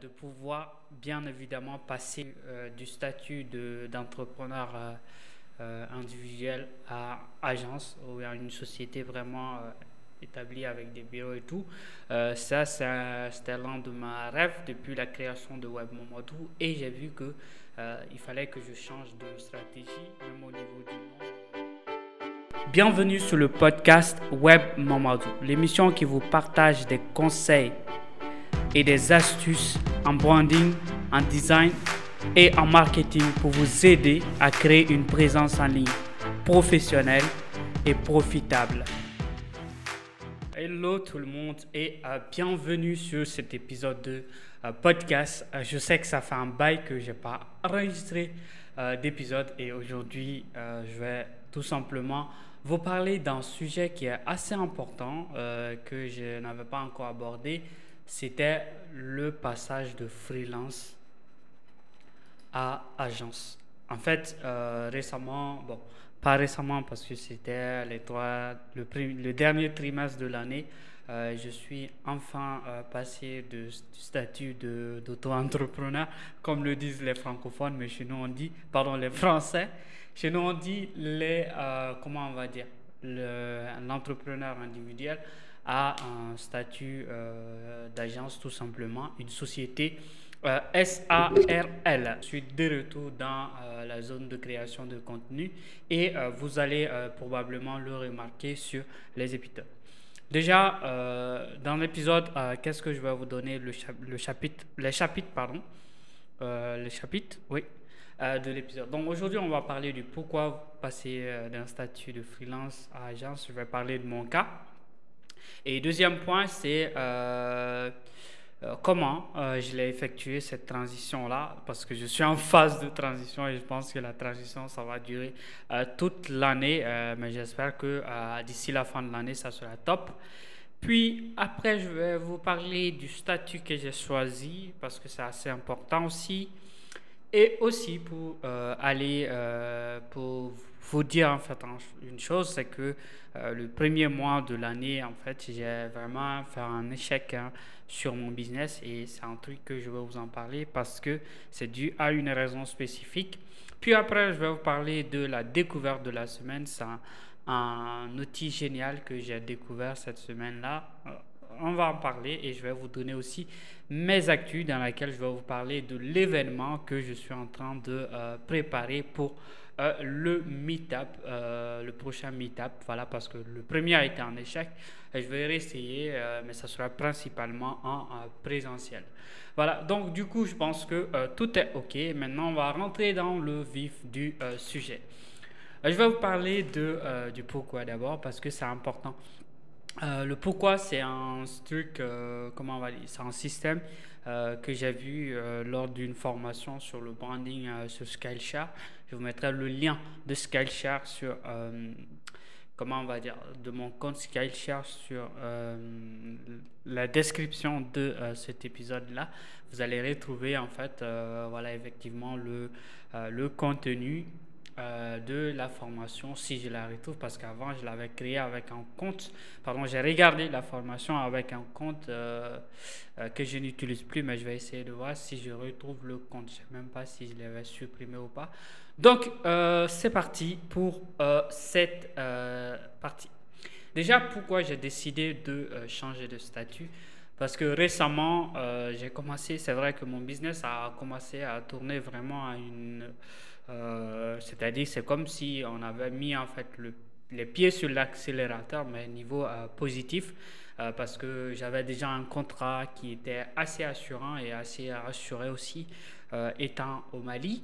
de pouvoir bien évidemment passer euh, du statut d'entrepreneur euh, euh, individuel à agence ou à une société vraiment établie avec des bureaux et tout. ça, c'était l'un de mes rêves depuis la création de Web Momadou et j'ai vu que il fallait que je change de stratégie, même au niveau du monde. Bienvenue sur le podcast Web Mamadou, l'émission qui vous partage des conseils et des astuces en branding, en design et en marketing pour vous aider à créer une présence en ligne professionnelle et profitable. Hello tout le monde et euh, bienvenue sur cet épisode de euh, podcast. Euh, je sais que ça fait un bail que je n'ai pas enregistré d'épisode et aujourd'hui je vais tout simplement vous parler d'un sujet qui est assez important que je n'avais pas encore abordé c'était le passage de freelance à agence. En fait, euh, récemment, bon, pas récemment parce que c'était les trois, le, le, dernier trimestre de l'année, euh, je suis enfin euh, passé du statut d'auto-entrepreneur, comme le disent les francophones, mais chez nous on dit, pardon, les français, chez nous on dit les, comment on va dire, l'entrepreneur individuel a un statut euh, d'agence tout simplement, une société euh, SARL. Je suis de retour dans euh, la zone de création de contenu et vous allez probablement le remarquer sur les épisodes. Déjà, dans l'épisode, qu'est-ce que je vais vous donner? Le, le chapitre, les chapitres, pardon, les chapitres, oui, de l'épisode. Donc aujourd'hui, on va parler du pourquoi passer d'un statut de freelance à agence. Je vais parler de mon cas. Et deuxième point, c'est euh, euh, comment euh, je l'ai effectué cette transition-là, parce que je suis en phase de transition et je pense que la transition, ça va durer toute l'année, mais j'espère que d'ici la fin de l'année, ça sera top. Puis après, je vais vous parler du statut que j'ai choisi, parce que c'est assez important aussi. Et aussi pour aller, pour vous dire en fait une chose, c'est que euh, le premier mois de l'année, en fait, j'ai vraiment fait un échec hein, sur mon business et c'est un truc que je vais vous en parler parce que c'est dû à une raison spécifique. Puis après, je vais vous parler de la découverte de la semaine. C'est un, outil génial que j'ai découvert cette semaine-là. On va en parler et je vais vous donner aussi mes actus dans lesquelles je vais vous parler de l'événement que je suis en train de euh, préparer pour euh, le meetup, euh, le prochain meetup, voilà, parce que le premier a été un échec. Et je vais réessayer, mais ça sera principalement en présentiel. Voilà, donc du coup, je pense que tout est OK. Maintenant, on va rentrer dans le vif du sujet. je vais vous parler de, du pourquoi d'abord, parce que c'est important. Le pourquoi, c'est un truc, comment on va dire, c'est un système que j'ai vu lors d'une formation sur le branding sur Skillshare. Je vous mettrai le lien de Skillshare sur, euh, comment on va dire, de mon compte Skillshare sur euh, la description de euh, cet épisode-là. Vous allez retrouver en fait, voilà, effectivement le, le contenu euh, de la formation si je la retrouve parce qu'avant je l'avais créé avec un compte, pardon, j'ai regardé la formation avec un compte euh, euh, que je n'utilise plus, mais je vais essayer de voir si je retrouve le compte. Je sais même pas si je l'avais supprimé ou pas. Donc, c'est parti pour cette partie. Déjà, pourquoi j'ai décidé de changer de statut? Parce que récemment, j'ai commencé, c'est vrai que mon business a commencé à tourner vraiment à une euh, c'est-à-dire, c'est comme si on avait mis en fait le, les pieds sur l'accélérateur, mais niveau euh, positif, euh, parce que j'avais déjà un contrat qui était assez assurant et assez rassuré aussi, étant au Mali.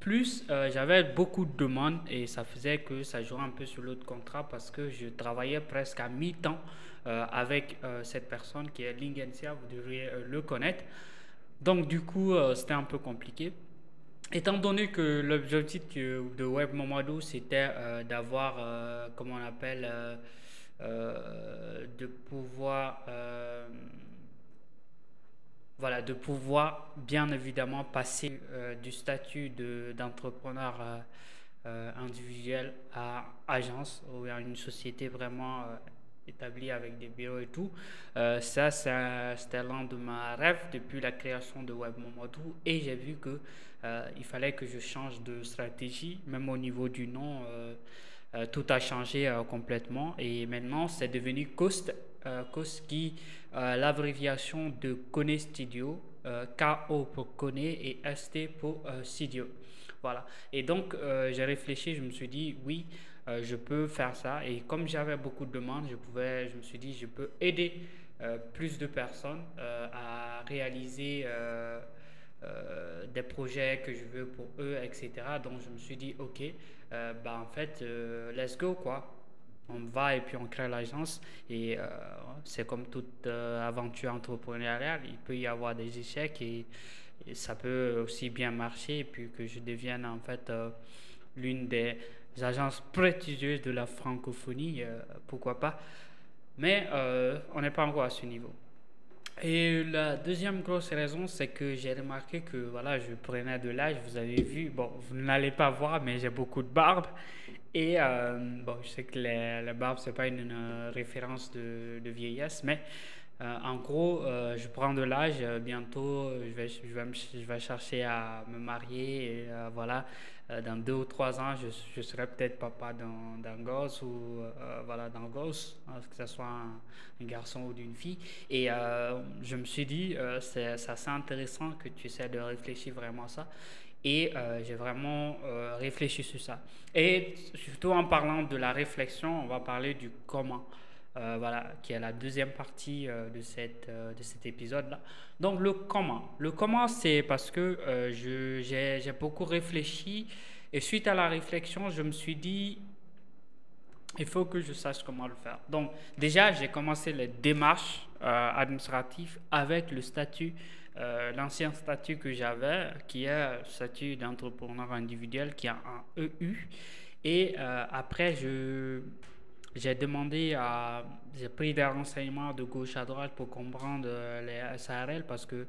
Plus, j'avais beaucoup de demandes et ça faisait que ça jouait un peu sur l'autre contrat parce que je travaillais presque à mi-temps avec cette personne qui est Lingensia, vous devriez le connaître. Donc, du coup, c'était un peu compliqué. Étant donné que l'objectif de Web Momadou, c'était euh, d'avoir, euh, comment on appelle, euh, de pouvoir, voilà, de pouvoir bien évidemment passer du statut d'entrepreneur individuel à agence ou à une société vraiment établi avec des bureaux et tout. Euh, ça, c'était l'un de mes rêves depuis la création de Web Et j'ai vu que euh, il fallait que je change de stratégie, même au niveau du nom. Euh, tout a changé complètement et maintenant c'est devenu Cost, Cost qui l'abréviation de Kone Studio, K-O pour Kone et ST pour Studio. Voilà. Et donc j'ai réfléchi, je me suis dit oui. Euh, je peux faire ça. Et comme j'avais beaucoup de demandes, je, pouvais, je me suis dit, je peux aider euh, plus de personnes euh, à réaliser des projets que je veux pour eux, etc. Donc je me suis dit, ok, bah, en fait, let's go, quoi. On va et puis on crée l'agence. Et c'est comme toute aventure entrepreneuriale, il peut y avoir des échecs et, ça peut aussi bien marcher. Et puis que je devienne en fait l'une des agences prestigieuses de la francophonie, euh, pourquoi pas. Mais euh, on n'est pas encore à ce niveau. Et la deuxième grosse raison, c'est que j'ai remarqué que voilà, je prenais de l'âge. Vous avez vu, bon, vous n'allez pas voir, mais j'ai beaucoup de barbe. Et euh, bon, je sais que la barbe, c'est pas une, référence de, vieillesse, mais en gros, je prends de l'âge. bientôt, je vais, chercher à me marier. Et voilà, euh, dans deux ou trois ans, je, serai peut-être papa d'un gosse ou euh, voilà, d'un gosse, hein, que ce soit un, garçon ou d'une fille. Et euh, je me suis dit, c'est assez intéressant que tu essaies de réfléchir vraiment à ça. Et j'ai vraiment réfléchi sur ça. Et surtout en parlant de la réflexion, on va parler du comment. Euh, voilà, qui est la deuxième partie euh, de, cette, euh, de cet épisode-là. Donc le comment. Le comment, c'est parce que j'ai beaucoup réfléchi et suite à la réflexion, je me suis dit, il faut que je sache comment le faire. Donc déjà, j'ai commencé les démarches administratives avec le statut, l'ancien statut que j'avais, qui est le statut d'entrepreneur individuel, qui a un EU. Et après, je j'ai demandé à. J'ai pris des renseignements de gauche à droite pour comprendre les SARL parce que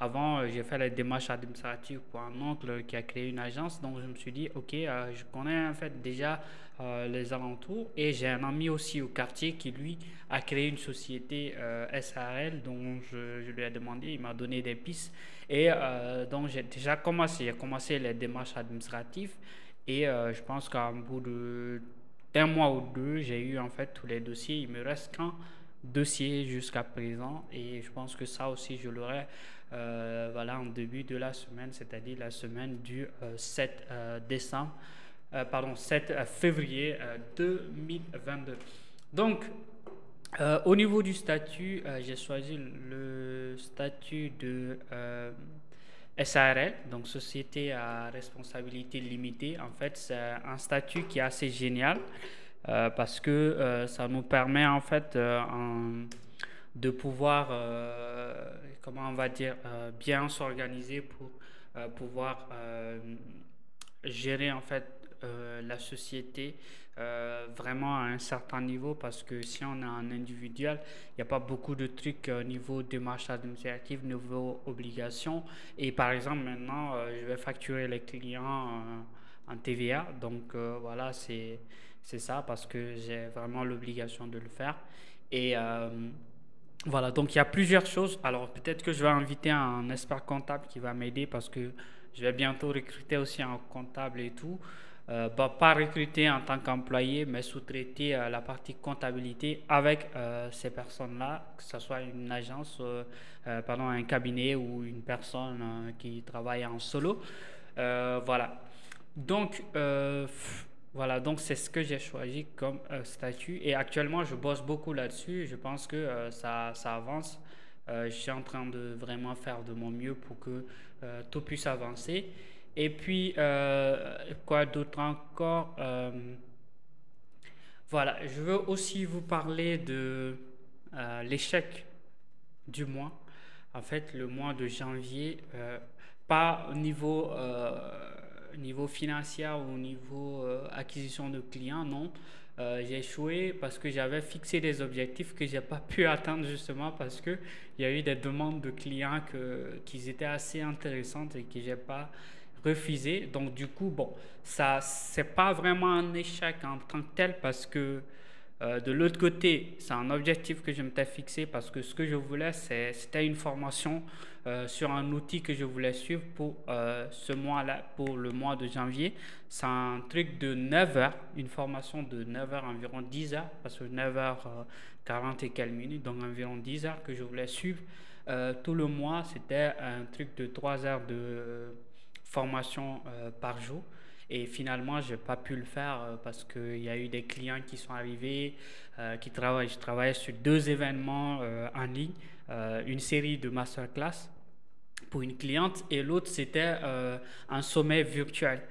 avant, j'ai fait les démarches administratives pour un oncle qui a créé une agence. Donc, je me suis dit, OK, euh, je connais en fait déjà euh, les alentours et j'ai un ami aussi au quartier qui, lui, a créé une société euh, SARL dont je, je, lui ai demandé, il m'a donné des pistes. Et donc, j'ai déjà commencé, j'ai commencé les démarches administratives et je pense qu'à bout de mois ou deux, j'ai eu en fait tous les dossiers. Il me reste qu'un dossier jusqu'à présent et je pense que ça aussi je l'aurai euh, voilà en début de la semaine, c'est-à-dire la semaine du 7 euh, euh, décembre, pardon 7 février 2022. Donc au niveau du statut, j'ai choisi le statut de SARL, donc Société à responsabilité limitée, en fait, c'est un statut qui est assez génial euh, parce que euh, ça nous permet en fait euh, de pouvoir, comment on va dire, bien s'organiser pour pouvoir gérer en fait la société euh, vraiment à un certain niveau parce que si on a un individuel, il n'y a pas beaucoup de trucs au niveau démarche administrative, niveau obligation. Et par exemple, maintenant, euh, je vais facturer les clients euh, en TVA. Donc voilà, c'est ça parce que j'ai vraiment l'obligation de le faire. Et voilà, donc il y a plusieurs choses. Alors peut-être que je vais inviter un expert comptable qui va m'aider parce que je vais bientôt recruter aussi un comptable et tout. Euh, pas recruter en tant qu'employé, mais sous-traiter euh, la partie comptabilité avec euh, ces personnes-là, que ce soit une agence, pardon, un cabinet ou une personne qui travaille en solo. voilà. Donc, voilà, donc c'est ce que j'ai choisi comme statut. Et actuellement, je bosse beaucoup là-dessus. Je pense que ça, ça avance. je suis en train de vraiment faire de mon mieux pour que tout puisse avancer. Et puis, euh, quoi d'autre encore euh, Voilà, je veux aussi vous parler de euh, l'échec du mois. En fait, le mois de janvier, pas au niveau, niveau financier ou au niveau acquisition de clients, non. j'ai échoué parce que j'avais fixé des objectifs que j'ai pas pu atteindre justement parce que il y a eu des demandes de clients que, qui étaient assez intéressantes et que j'ai pas refusé. Donc, du coup, bon, ça, c'est pas vraiment un échec en tant que tel parce que Euh, de l'autre côté, c'est un objectif que je m'étais fixé parce que ce que je voulais, c'était une formation euh, sur un outil que je voulais suivre pour euh, ce mois-là, pour le mois de janvier. C'est un truc de 9 heures, une formation de 9 heures, environ 10 heures, parce que 9 heures 40 et quelques minutes, donc environ 10 heures que je voulais suivre. tout le mois, c'était un truc de 3 heures de formation par jour. Et finalement, je n'ai pas pu le faire euh, parce qu'il y a eu des clients qui sont arrivés, euh, qui travaillent. Je travaillais sur deux événements euh, en ligne, une série de masterclass pour une cliente et l'autre, c'était un sommet virtuel.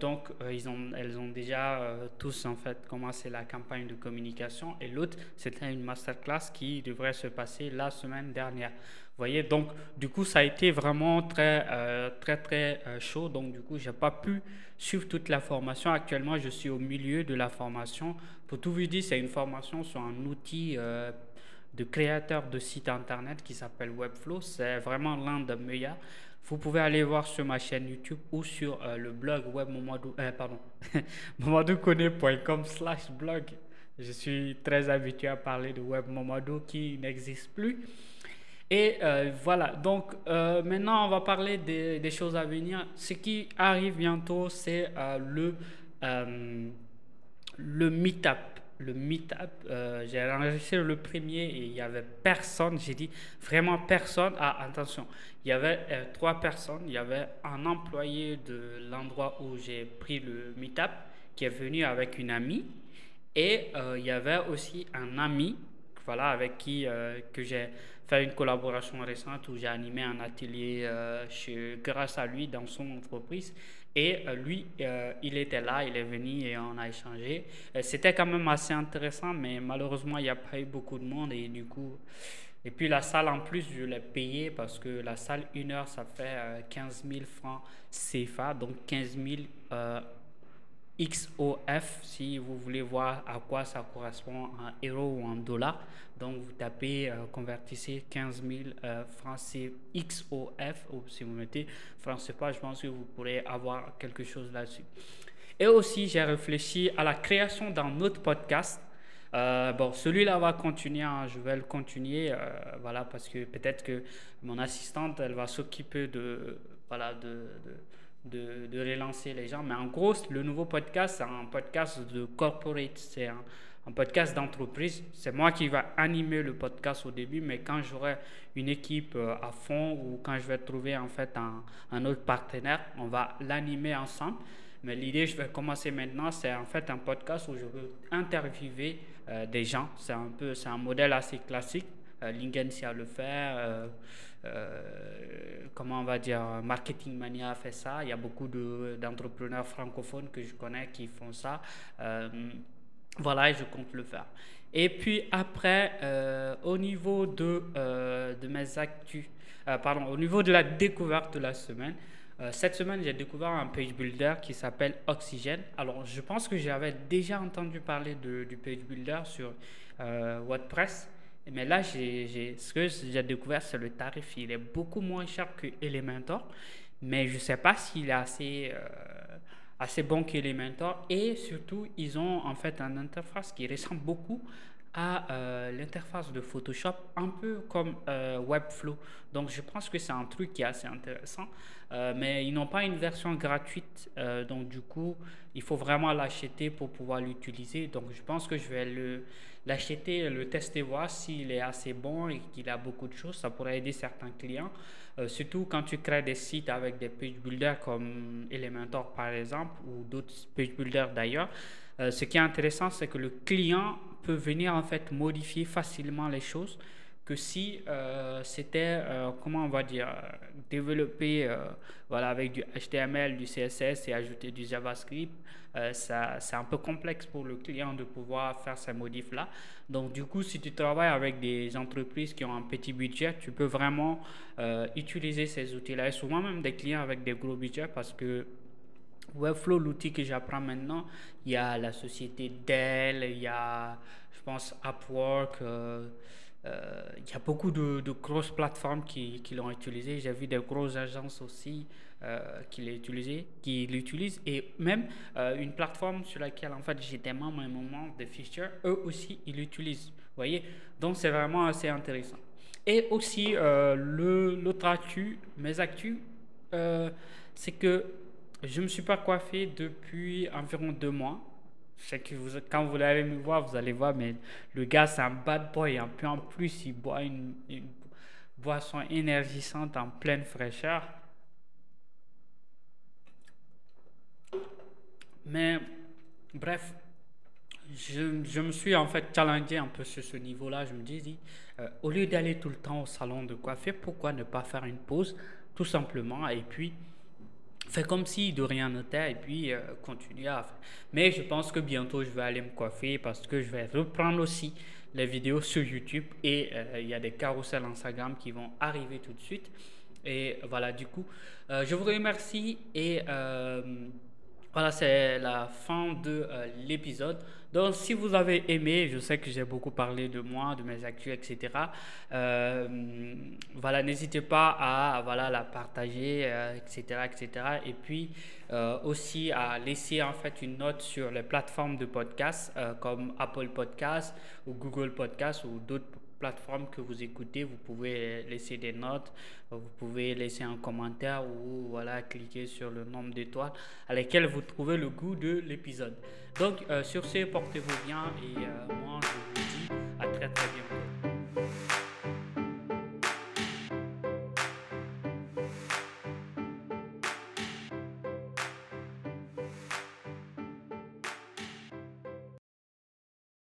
donc, ils ont, elles ont déjà tous en fait commencé la campagne de communication et l'autre, c'était une masterclass qui devrait se passer la semaine dernière voyez, donc du coup, ça a été vraiment très, euh, très, très euh, chaud. Donc du coup, je n'ai pas pu suivre toute la formation. Actuellement, je suis au milieu de la formation. Pour tout vous dire, c'est une formation sur un outil euh, de créateur de site internet qui s'appelle Webflow. C'est vraiment l'un des meilleurs. Vous pouvez aller voir sur ma chaîne YouTube ou sur le blog webmomadou, pardon, slash blog. Je suis très habitué à parler de Web qui n'existe plus. Et euh, voilà, donc euh, maintenant on va parler des, choses à venir. Ce qui arrive bientôt, c'est euh, le, le meetup. Le meetup, j'ai enregistré le premier et il n'y avait personne. J'ai dit vraiment personne. Ah, attention, il y avait trois personnes. Il y avait un employé de l'endroit où j'ai pris le meetup qui est venu avec une amie. Et il y avait aussi un ami voilà, avec qui que j'ai fait une collaboration récente où j'ai animé un atelier euh, chez, grâce à lui dans son entreprise. Et euh, lui, euh, il était là, il est venu et on a échangé. C'était quand même assez intéressant, mais malheureusement, il n'y a pas eu beaucoup de monde et du coup. Et puis la salle en plus, je l'ai payé parce que la salle, une heure, ça fait 15 000 francs CFA, donc 15 000 XOF si vous voulez voir à quoi ça correspond en euros ou en dollars. Donc vous tapez, euh, convertissez 15 000 euh, francs XOF ou si vous mettez francs CFA, je pense que vous pourrez avoir quelque chose là-dessus. Et aussi, j'ai réfléchi à la création d'un autre podcast. Euh, bon, celui-là va continuer, hein, je vais le continuer, voilà, parce que peut-être que mon assistante, elle va s'occuper de, voilà, de, de, relancer les gens. Mais en gros, le nouveau podcast, c'est un podcast de corporate, c'est un, podcast d'entreprise. C'est moi qui vais animer le podcast au début, mais quand j'aurai une équipe euh, à fond ou quand je vais trouver en fait un, autre partenaire, on va l'animer ensemble. Mais l'idée, je vais commencer maintenant, c'est en fait un podcast où je veux interviewer euh, des gens. C'est un peu, c'est un modèle assez classique. Euh, Lingen sait le faire. Euh, euh, comment on va dire, Marketing Mania fait ça. Il y a beaucoup d'entrepreneurs francophones que je connais qui font ça. Euh, voilà, et je compte le faire. Et puis après, euh, au niveau de, de mes actus, pardon, au niveau de la découverte de la semaine, cette semaine, j'ai découvert un page builder qui s'appelle Oxygène. Alors, je pense que j'avais déjà entendu parler de, du page builder sur WordPress. Mais là, j'ai, ce que j'ai découvert, c'est le tarif. Il est beaucoup moins cher que Elementor, mais je ne sais pas s'il est assez, euh, assez bon qu'Elementor. Et surtout, ils ont en fait une interface qui ressemble beaucoup à euh, l'interface de Photoshop, un peu comme euh, Webflow. Donc je pense que c'est un truc qui est assez intéressant, mais ils n'ont pas une version gratuite, donc du coup il faut vraiment l'acheter pour pouvoir l'utiliser. Donc je pense que je vais le, l'acheter, le tester, voir s'il est assez bon et qu'il a beaucoup de choses. Ça pourrait aider certains clients, euh, surtout quand tu crées des sites avec des page builders comme Elementor par exemple ou d'autres page builders d'ailleurs. Euh, ce qui est intéressant, c'est que le client peut venir en fait modifier facilement les choses que si euh, c'était, comment on va dire, développé voilà, avec du HTML, du CSS et ajouter du JavaScript, euh, c'est un peu complexe pour le client de pouvoir faire ces modifs-là. Donc, du coup, si tu travailles avec des entreprises qui ont un petit budget, tu peux vraiment euh, utiliser ces outils-là. Et souvent, même des clients avec des gros budgets parce que Webflow, l'outil que j'apprends maintenant, il y a la société Dell, il y a, je pense, Upwork. Euh, il y a beaucoup de, grosses plateformes qui, l'ont utilisé. J'ai vu des grosses agences aussi qui l'utilisaient, qui l'utilisent. Et même une plateforme sur laquelle en fait j'étais membre à un moment de Fisher, eux aussi ils l'utilisent. Voyez? Donc c'est vraiment assez intéressant. Et aussi, l'autre actu, mes actus, c'est que je ne me suis pas coiffé depuis environ deux mois. Je que vous, quand vous allez me voir, vous allez voir, mais le gars, c'est un bad boy. Hein. Puis en plus, il boit une, boisson énergisante en pleine fraîcheur. Mais bref, je, je, me suis en fait challengé un peu sur ce niveau-là. Je me dis, euh, au lieu d'aller tout le temps au salon de coiffure, pourquoi ne pas faire une pause, tout simplement, et puis Fais comme si de rien n'était et puis euh, à faire. Mais je pense que bientôt je vais aller me coiffer parce que je vais reprendre aussi les vidéos sur YouTube et euh, il y a des carousels Instagram qui vont arriver tout de suite. Et voilà, du coup, euh, je vous remercie et voilà, c'est la fin de l'épisode. Donc, si vous avez aimé, je sais que j'ai beaucoup parlé de moi, de mes actus, etc. Euh, voilà, n'hésitez pas à voilà, la partager, etc., euh, etc. Et puis euh, aussi à laisser en fait une note sur les plateformes de podcast comme Apple Podcast ou Google Podcast ou d'autres plateformes que vous écoutez, vous pouvez laisser des notes, vous pouvez laisser un commentaire ou voilà, cliquer sur le nombre d'étoiles à lesquelles vous trouvez le goût de l'épisode. Donc, euh, sur ce, portez-vous bien et euh, moi, je vous dis à très très bientôt.